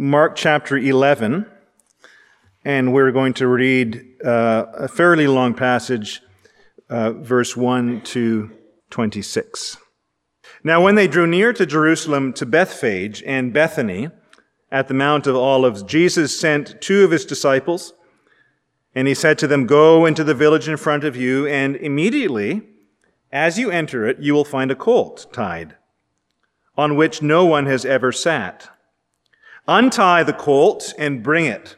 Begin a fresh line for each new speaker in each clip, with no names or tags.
Mark chapter 11, and we're going to read uh, a fairly long passage, uh, verse 1 to 26. Now, when they drew near to Jerusalem to Bethphage and Bethany at the Mount of Olives, Jesus sent two of his disciples, and he said to them, Go into the village in front of you, and immediately, as you enter it, you will find a colt tied, on which no one has ever sat. Untie the colt and bring it.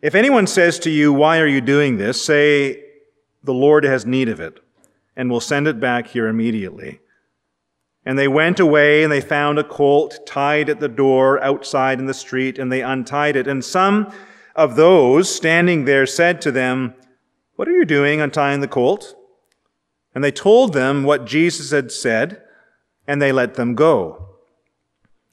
If anyone says to you, Why are you doing this? say, The Lord has need of it and will send it back here immediately. And they went away and they found a colt tied at the door outside in the street, and they untied it. And some of those standing there said to them, What are you doing untying the colt? And they told them what Jesus had said, and they let them go.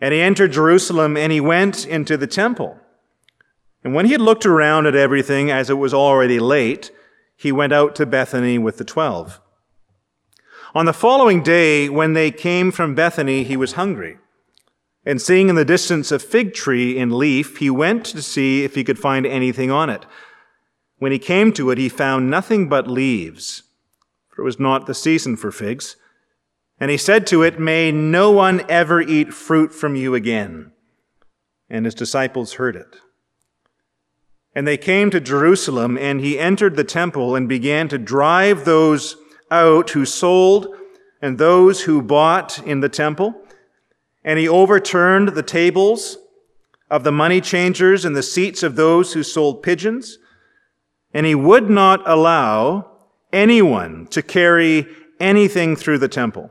And he entered Jerusalem and he went into the temple. And when he had looked around at everything, as it was already late, he went out to Bethany with the twelve. On the following day, when they came from Bethany, he was hungry. And seeing in the distance a fig tree in leaf, he went to see if he could find anything on it. When he came to it, he found nothing but leaves, for it was not the season for figs. And he said to it, May no one ever eat fruit from you again. And his disciples heard it. And they came to Jerusalem, and he entered the temple and began to drive those out who sold and those who bought in the temple. And he overturned the tables of the money changers and the seats of those who sold pigeons. And he would not allow anyone to carry anything through the temple.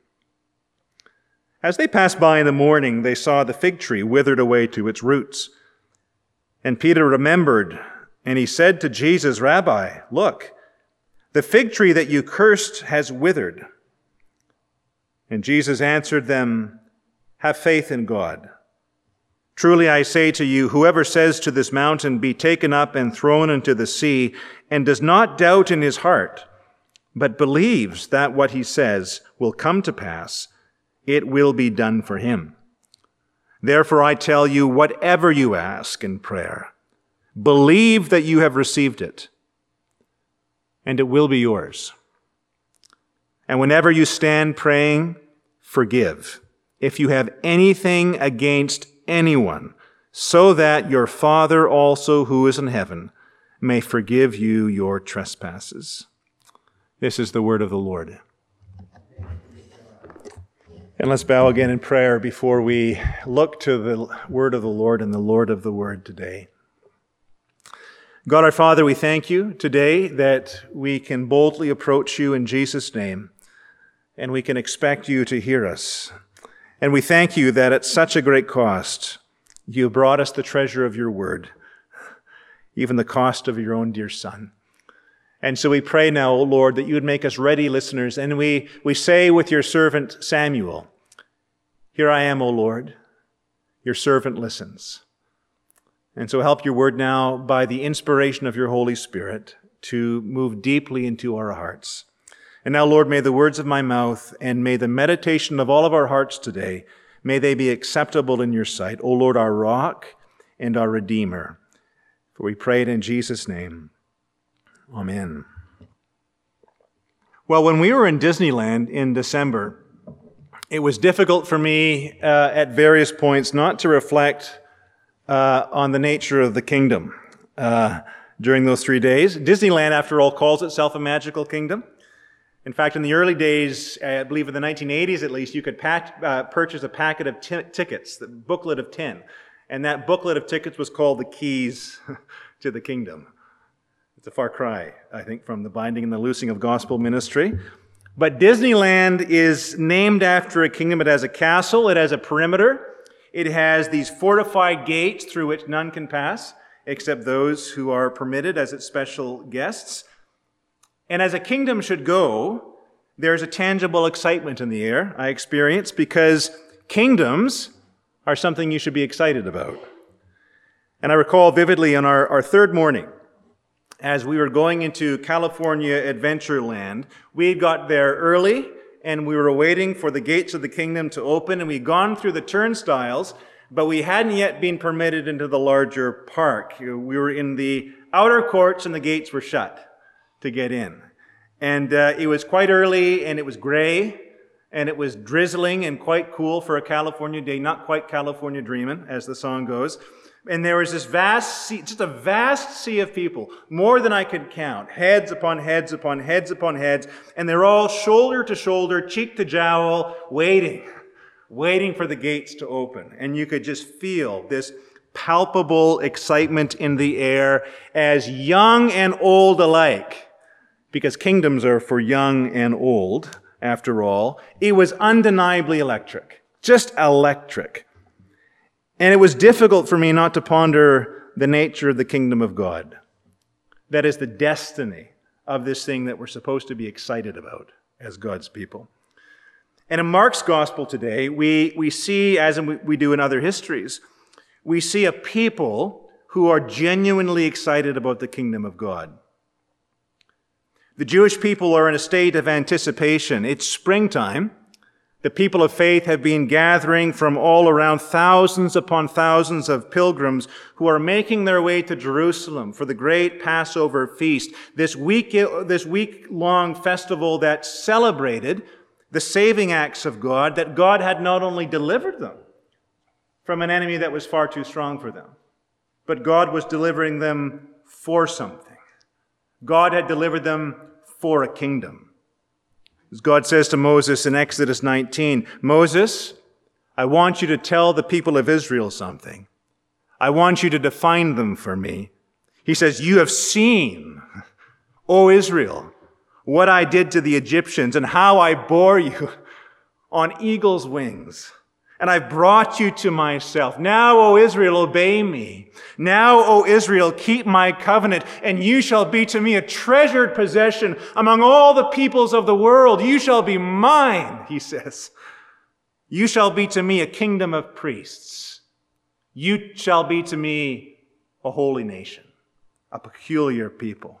As they passed by in the morning, they saw the fig tree withered away to its roots. And Peter remembered, and he said to Jesus, Rabbi, look, the fig tree that you cursed has withered. And Jesus answered them, Have faith in God. Truly I say to you, whoever says to this mountain, Be taken up and thrown into the sea, and does not doubt in his heart, but believes that what he says will come to pass, it will be done for him. Therefore, I tell you, whatever you ask in prayer, believe that you have received it, and it will be yours. And whenever you stand praying, forgive if you have anything against anyone, so that your Father also who is in heaven may forgive you your trespasses. This is the word of the Lord. And let's bow again in prayer before we look to the word of the Lord and the Lord of the word today. God our Father, we thank you today that we can boldly approach you in Jesus' name and we can expect you to hear us. And we thank you that at such a great cost, you brought us the treasure of your word, even the cost of your own dear Son. And so we pray now, O Lord, that you would make us ready listeners. And we, we say with your servant Samuel, Here I am, O Lord, your servant listens. And so help your word now by the inspiration of your Holy Spirit to move deeply into our hearts. And now, Lord, may the words of my mouth and may the meditation of all of our hearts today, may they be acceptable in your sight, O Lord, our rock and our redeemer. For we pray it in Jesus' name. Amen. Well, when we were in Disneyland in December, it was difficult for me uh, at various points not to reflect uh, on the nature of the kingdom uh, during those three days. Disneyland, after all, calls itself a magical kingdom. In fact, in the early days, I believe in the 1980s at least, you could uh, purchase a packet of t- tickets, the booklet of 10. And that booklet of tickets was called the Keys to the Kingdom. It's a far cry, I think, from the binding and the loosing of gospel ministry. But Disneyland is named after a kingdom. It has a castle, it has a perimeter, it has these fortified gates through which none can pass except those who are permitted as its special guests. And as a kingdom should go, there's a tangible excitement in the air, I experience, because kingdoms are something you should be excited about. And I recall vividly on our, our third morning, as we were going into California Adventureland, we had got there early and we were waiting for the gates of the kingdom to open and we'd gone through the turnstiles, but we hadn't yet been permitted into the larger park. We were in the outer courts and the gates were shut to get in. And uh, it was quite early and it was gray and it was drizzling and quite cool for a California day, not quite California dreaming, as the song goes. And there was this vast sea, just a vast sea of people, more than I could count, heads upon heads upon heads upon heads, and they're all shoulder to shoulder, cheek to jowl, waiting, waiting for the gates to open. And you could just feel this palpable excitement in the air as young and old alike because kingdoms are for young and old, after all, it was undeniably electric. Just electric. And it was difficult for me not to ponder the nature of the kingdom of God. That is the destiny of this thing that we're supposed to be excited about as God's people. And in Mark's gospel today, we, we see, as we do in other histories, we see a people who are genuinely excited about the kingdom of God. The Jewish people are in a state of anticipation. It's springtime. The people of faith have been gathering from all around thousands upon thousands of pilgrims who are making their way to Jerusalem for the great Passover feast, this week, this week long festival that celebrated the saving acts of God, that God had not only delivered them from an enemy that was far too strong for them, but God was delivering them for something. God had delivered them for a kingdom. As God says to Moses in Exodus 19, Moses, I want you to tell the people of Israel something. I want you to define them for me. He says, You have seen, O Israel, what I did to the Egyptians and how I bore you on eagle's wings and I've brought you to myself. Now, O Israel, obey me. Now, O Israel, keep my covenant, and you shall be to me a treasured possession among all the peoples of the world. You shall be mine, he says. You shall be to me a kingdom of priests. You shall be to me a holy nation, a peculiar people.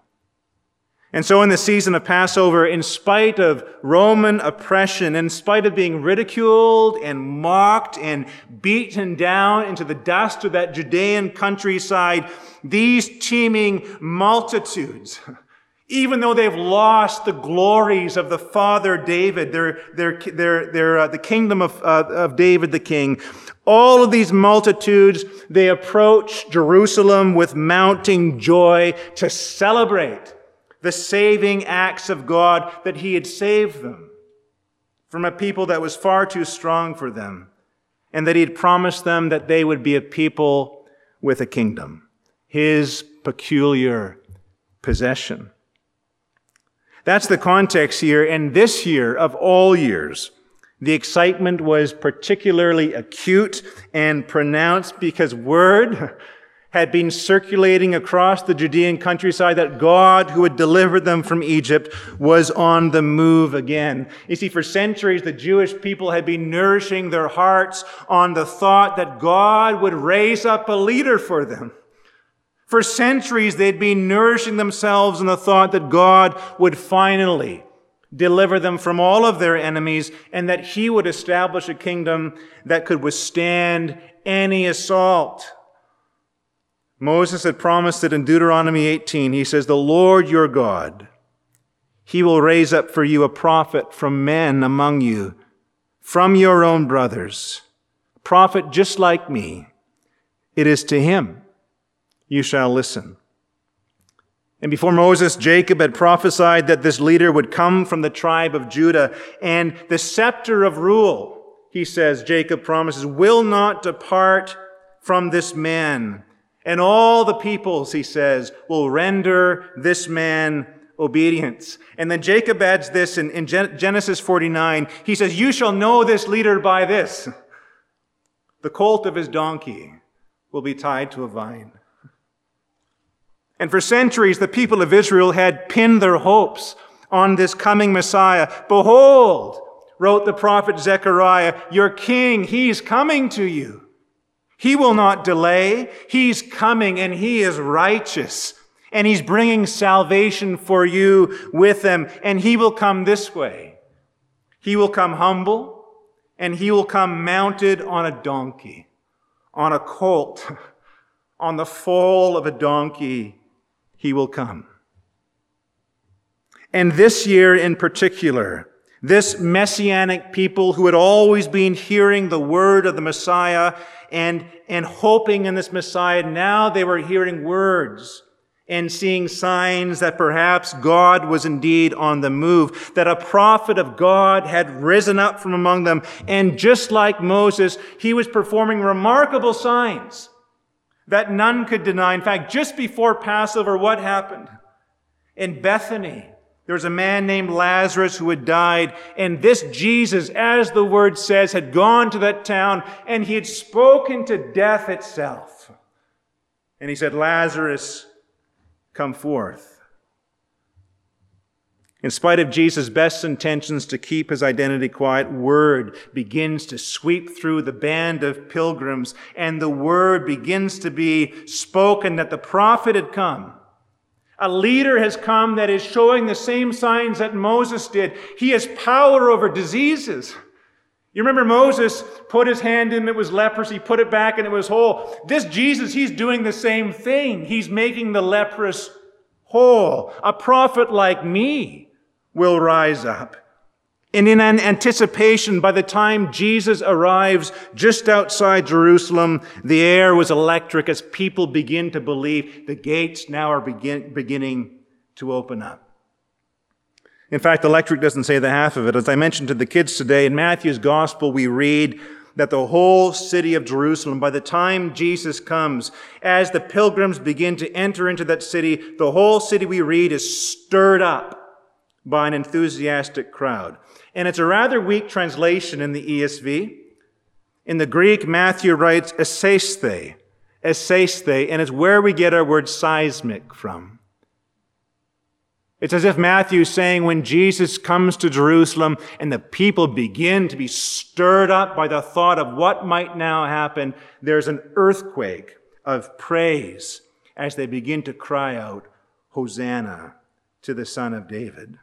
And so, in the season of Passover, in spite of Roman oppression, in spite of being ridiculed and mocked and beaten down into the dust of that Judean countryside, these teeming multitudes, even though they've lost the glories of the father David, their, their, their, their, uh, the kingdom of, uh, of David the king, all of these multitudes, they approach Jerusalem with mounting joy to celebrate the saving acts of God that He had saved them from a people that was far too strong for them, and that He had promised them that they would be a people with a kingdom, His peculiar possession. That's the context here, and this year of all years, the excitement was particularly acute and pronounced because word had been circulating across the Judean countryside that God, who had delivered them from Egypt, was on the move again. You see, for centuries, the Jewish people had been nourishing their hearts on the thought that God would raise up a leader for them. For centuries, they'd been nourishing themselves in the thought that God would finally deliver them from all of their enemies and that he would establish a kingdom that could withstand any assault. Moses had promised it in Deuteronomy 18. He says, The Lord your God, he will raise up for you a prophet from men among you, from your own brothers, a prophet just like me. it is to him you shall listen. And before Moses, Jacob had prophesied that this leader would come from the tribe of Judah, and the scepter of rule, he says, Jacob promises, will not depart from this man. And all the peoples, he says, will render this man obedience. And then Jacob adds this in, in Genesis 49. He says, You shall know this leader by this. The colt of his donkey will be tied to a vine. And for centuries, the people of Israel had pinned their hopes on this coming Messiah. Behold, wrote the prophet Zechariah, your king, he's coming to you. He will not delay. He's coming and he is righteous. And he's bringing salvation for you with him. And he will come this way. He will come humble and he will come mounted on a donkey, on a colt, on the foal of a donkey he will come. And this year in particular, this messianic people who had always been hearing the word of the Messiah and, and hoping in this Messiah, now they were hearing words and seeing signs that perhaps God was indeed on the move, that a prophet of God had risen up from among them. And just like Moses, he was performing remarkable signs that none could deny. In fact, just before Passover, what happened? In Bethany, there was a man named Lazarus who had died, and this Jesus, as the word says, had gone to that town and he had spoken to death itself. And he said, Lazarus, come forth. In spite of Jesus' best intentions to keep his identity quiet, word begins to sweep through the band of pilgrims, and the word begins to be spoken that the prophet had come. A leader has come that is showing the same signs that Moses did. He has power over diseases. You remember Moses put his hand in, it was leprosy, put it back and it was whole. This Jesus, he's doing the same thing. He's making the leprous whole. A prophet like me will rise up. And in an anticipation, by the time Jesus arrives just outside Jerusalem, the air was electric as people begin to believe the gates now are begin, beginning to open up. In fact, electric doesn't say the half of it. As I mentioned to the kids today, in Matthew's gospel, we read that the whole city of Jerusalem, by the time Jesus comes, as the pilgrims begin to enter into that city, the whole city we read is stirred up by an enthusiastic crowd. And it's a rather weak translation in the ESV. In the Greek, Matthew writes esesthe, esesthe, and it's where we get our word seismic from. It's as if Matthew's saying when Jesus comes to Jerusalem and the people begin to be stirred up by the thought of what might now happen, there's an earthquake of praise as they begin to cry out, Hosanna to the Son of David.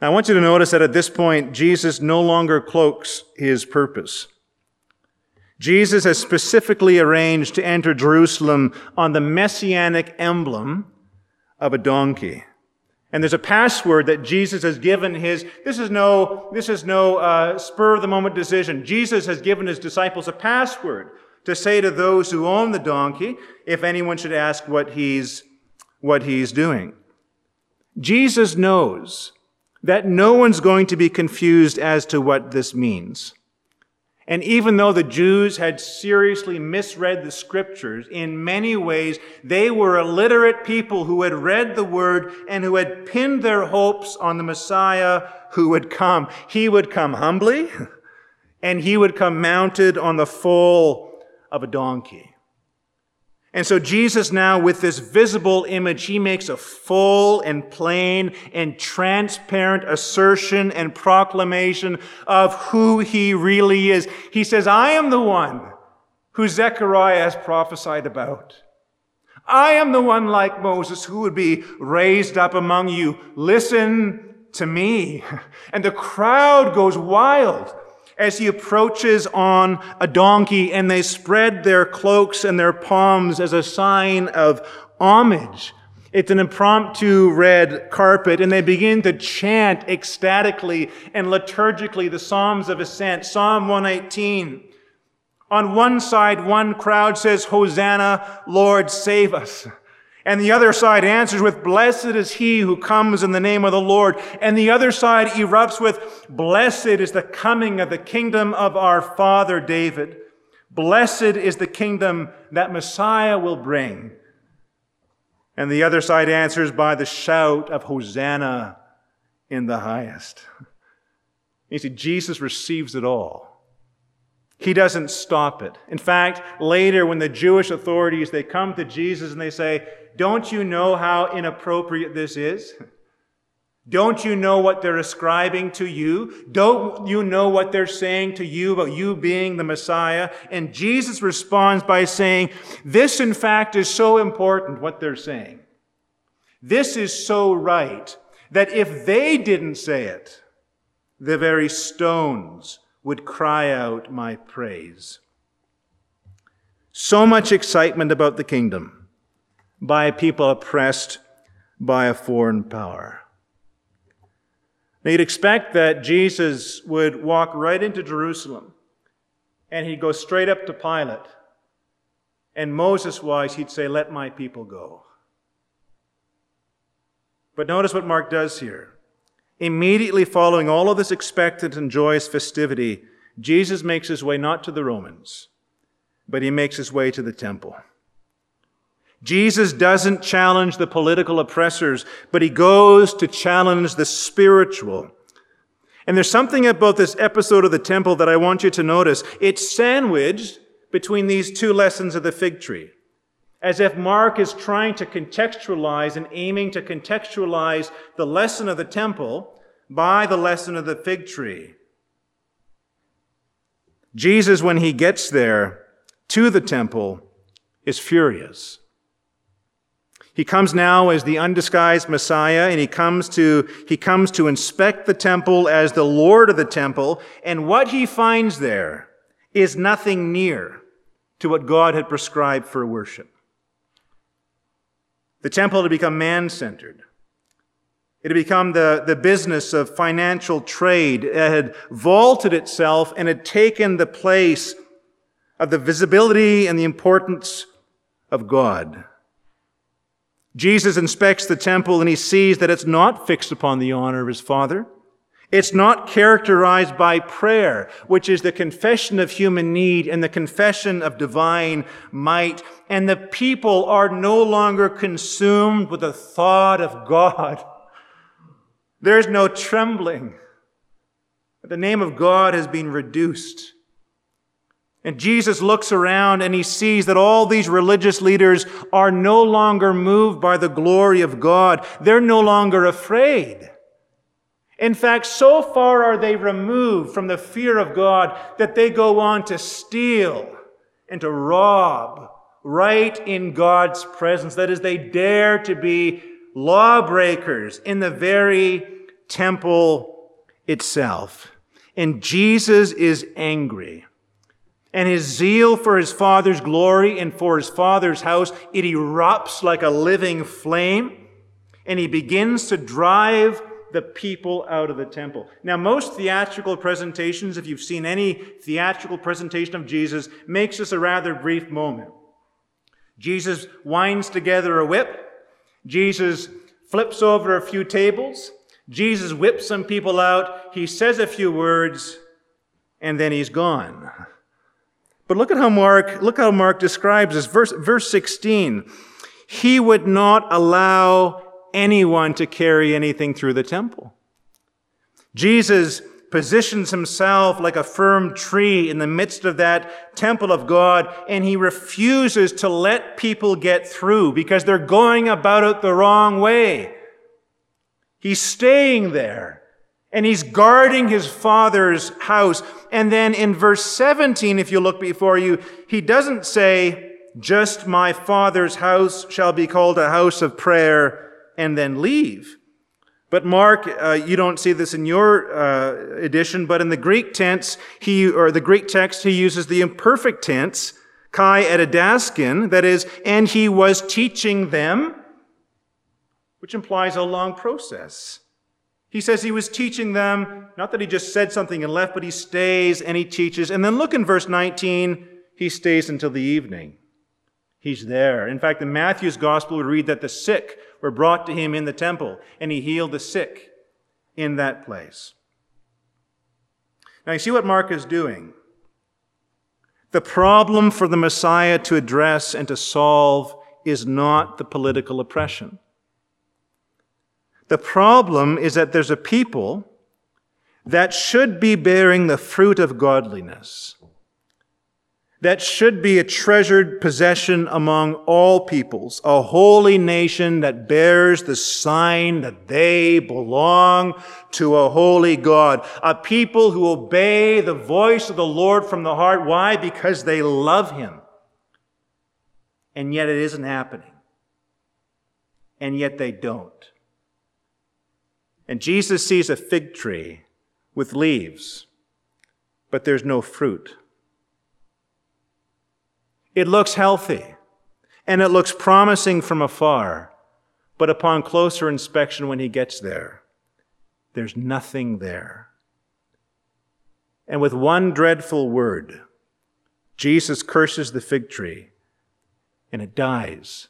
Now, I want you to notice that at this point, Jesus no longer cloaks his purpose. Jesus has specifically arranged to enter Jerusalem on the messianic emblem of a donkey. And there's a password that Jesus has given his, this is no, this is no uh, spur of the moment decision. Jesus has given his disciples a password to say to those who own the donkey if anyone should ask what he's, what he's doing. Jesus knows that no one's going to be confused as to what this means. And even though the Jews had seriously misread the scriptures, in many ways, they were illiterate people who had read the word and who had pinned their hopes on the Messiah who would come. He would come humbly, and he would come mounted on the foal of a donkey. And so Jesus now, with this visible image, he makes a full and plain and transparent assertion and proclamation of who he really is. He says, I am the one who Zechariah has prophesied about. I am the one like Moses who would be raised up among you. Listen to me. And the crowd goes wild as he approaches on a donkey and they spread their cloaks and their palms as a sign of homage. It's an impromptu red carpet and they begin to chant ecstatically and liturgically the Psalms of Ascent. Psalm 118. On one side, one crowd says, Hosanna, Lord, save us. And the other side answers with, Blessed is he who comes in the name of the Lord. And the other side erupts with, Blessed is the coming of the kingdom of our father David. Blessed is the kingdom that Messiah will bring. And the other side answers by the shout of Hosanna in the highest. You see, Jesus receives it all. He doesn't stop it. In fact, later when the Jewish authorities, they come to Jesus and they say, don't you know how inappropriate this is? Don't you know what they're ascribing to you? Don't you know what they're saying to you about you being the Messiah? And Jesus responds by saying, this in fact is so important, what they're saying. This is so right that if they didn't say it, the very stones would cry out my praise. So much excitement about the kingdom by people oppressed by a foreign power. Now you'd expect that Jesus would walk right into Jerusalem and he'd go straight up to Pilate. And Moses wise, he'd say, Let my people go. But notice what Mark does here. Immediately following all of this expectant and joyous festivity, Jesus makes his way not to the Romans, but he makes his way to the temple. Jesus doesn't challenge the political oppressors, but he goes to challenge the spiritual. And there's something about this episode of the temple that I want you to notice. It's sandwiched between these two lessons of the fig tree. As if Mark is trying to contextualize and aiming to contextualize the lesson of the temple by the lesson of the fig tree. Jesus, when he gets there to the temple, is furious. He comes now as the undisguised Messiah, and he comes to, he comes to inspect the temple as the Lord of the temple, and what he finds there is nothing near to what God had prescribed for worship. The temple had become man centered. It had become the, the business of financial trade. It had vaulted itself and had taken the place of the visibility and the importance of God. Jesus inspects the temple and he sees that it's not fixed upon the honor of his Father. It's not characterized by prayer, which is the confession of human need and the confession of divine might. And the people are no longer consumed with the thought of God. There's no trembling. The name of God has been reduced and Jesus looks around and he sees that all these religious leaders are no longer moved by the glory of God. They're no longer afraid. In fact, so far are they removed from the fear of God that they go on to steal and to rob right in God's presence. That is, they dare to be lawbreakers in the very temple itself. And Jesus is angry and his zeal for his father's glory and for his father's house, it erupts like a living flame, and he begins to drive the people out of the temple. Now, most theatrical presentations, if you've seen any theatrical presentation of Jesus, makes this a rather brief moment. Jesus winds together a whip. Jesus flips over a few tables. Jesus whips some people out. He says a few words, and then he's gone. But look at how Mark, look how Mark describes this. Verse, verse 16. He would not allow anyone to carry anything through the temple. Jesus positions himself like a firm tree in the midst of that temple of God, and he refuses to let people get through because they're going about it the wrong way. He's staying there and he's guarding his father's house. And then in verse 17, if you look before you, he doesn't say, just my father's house shall be called a house of prayer and then leave. But Mark, uh, you don't see this in your uh, edition, but in the Greek tense, he, or the Greek text, he uses the imperfect tense, kai edidaskin, that is, and he was teaching them, which implies a long process. He says he was teaching them, not that he just said something and left, but he stays and he teaches. And then look in verse 19. he stays until the evening. He's there. In fact, in Matthew's gospel, we read that the sick were brought to him in the temple, and he healed the sick in that place. Now, you see what Mark is doing? The problem for the Messiah to address and to solve is not the political oppression. The problem is that there's a people that should be bearing the fruit of godliness that should be a treasured possession among all peoples, a holy nation that bears the sign that they belong to a holy God, a people who obey the voice of the Lord from the heart. Why? Because they love Him. And yet it isn't happening. And yet they don't. And Jesus sees a fig tree with leaves, but there's no fruit. It looks healthy and it looks promising from afar, but upon closer inspection, when he gets there, there's nothing there. And with one dreadful word, Jesus curses the fig tree and it dies.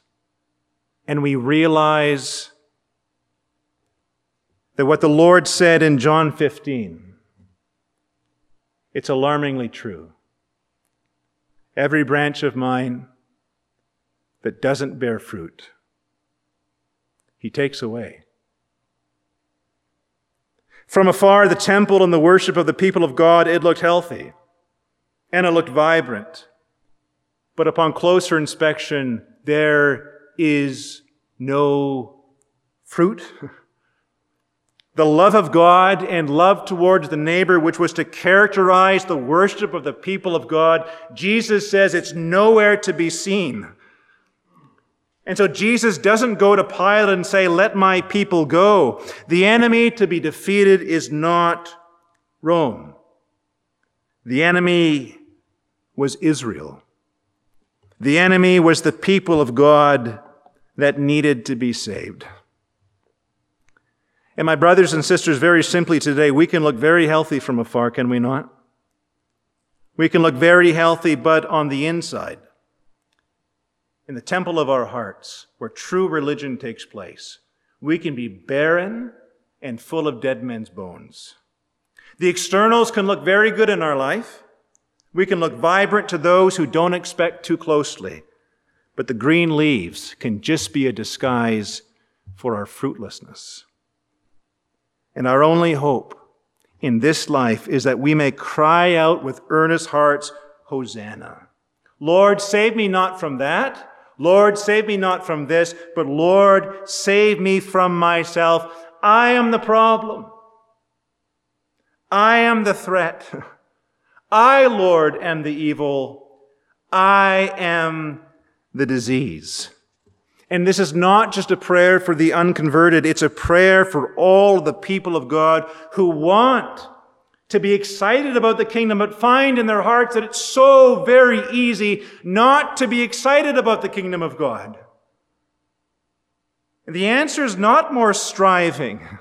And we realize that what the Lord said in John 15, it's alarmingly true. Every branch of mine that doesn't bear fruit, he takes away. From afar, the temple and the worship of the people of God, it looked healthy and it looked vibrant. But upon closer inspection, there is no fruit. the love of God and love towards the neighbor, which was to characterize the worship of the people of God, Jesus says it's nowhere to be seen. And so Jesus doesn't go to Pilate and say, let my people go. The enemy to be defeated is not Rome. The enemy was Israel. The enemy was the people of God that needed to be saved. And my brothers and sisters, very simply today, we can look very healthy from afar, can we not? We can look very healthy, but on the inside, in the temple of our hearts, where true religion takes place, we can be barren and full of dead men's bones. The externals can look very good in our life. We can look vibrant to those who don't expect too closely. But the green leaves can just be a disguise for our fruitlessness. And our only hope in this life is that we may cry out with earnest hearts, Hosanna. Lord, save me not from that. Lord, save me not from this, but Lord, save me from myself. I am the problem. I am the threat. I, Lord, am the evil. I am the disease. And this is not just a prayer for the unconverted, it's a prayer for all the people of God who want to be excited about the kingdom, but find in their hearts that it's so very easy not to be excited about the kingdom of God. The answer is not more striving.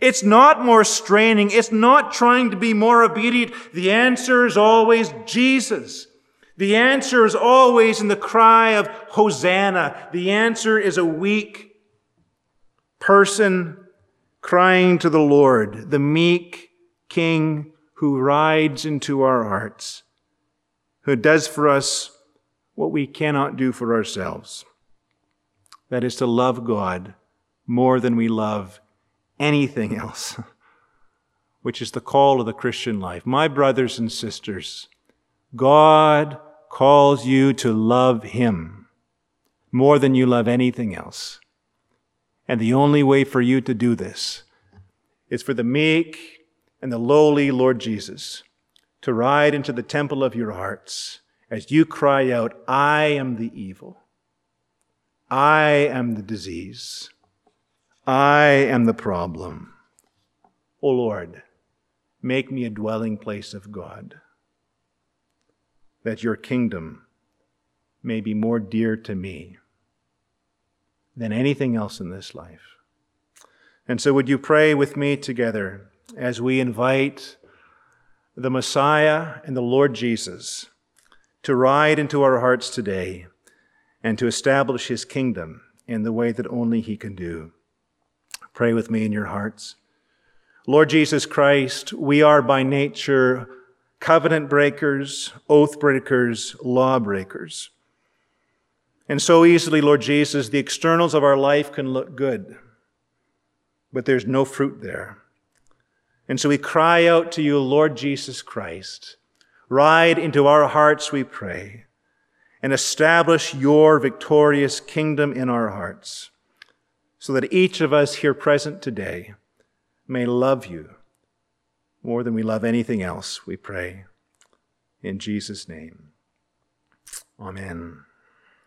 It's not more straining. It's not trying to be more obedient. The answer is always Jesus. The answer is always in the cry of Hosanna. The answer is a weak person crying to the Lord, the meek King who rides into our hearts, who does for us what we cannot do for ourselves. That is to love God more than we love anything else, which is the call of the Christian life. My brothers and sisters, God calls you to love Him more than you love anything else. And the only way for you to do this is for the meek and the lowly Lord Jesus to ride into the temple of your hearts as you cry out, I am the evil. I am the disease. I am the problem. O Lord, make me a dwelling place of God that your kingdom may be more dear to me than anything else in this life. And so, would you pray with me together as we invite the Messiah and the Lord Jesus to ride into our hearts today and to establish his kingdom in the way that only he can do. Pray with me in your hearts. Lord Jesus Christ, we are by nature covenant breakers, oath breakers, law breakers. And so easily, Lord Jesus, the externals of our life can look good, but there's no fruit there. And so we cry out to you, Lord Jesus Christ, ride into our hearts, we pray, and establish your victorious kingdom in our hearts, so that each of us here present today may love you more than we love anything else, we pray. In Jesus' name, amen.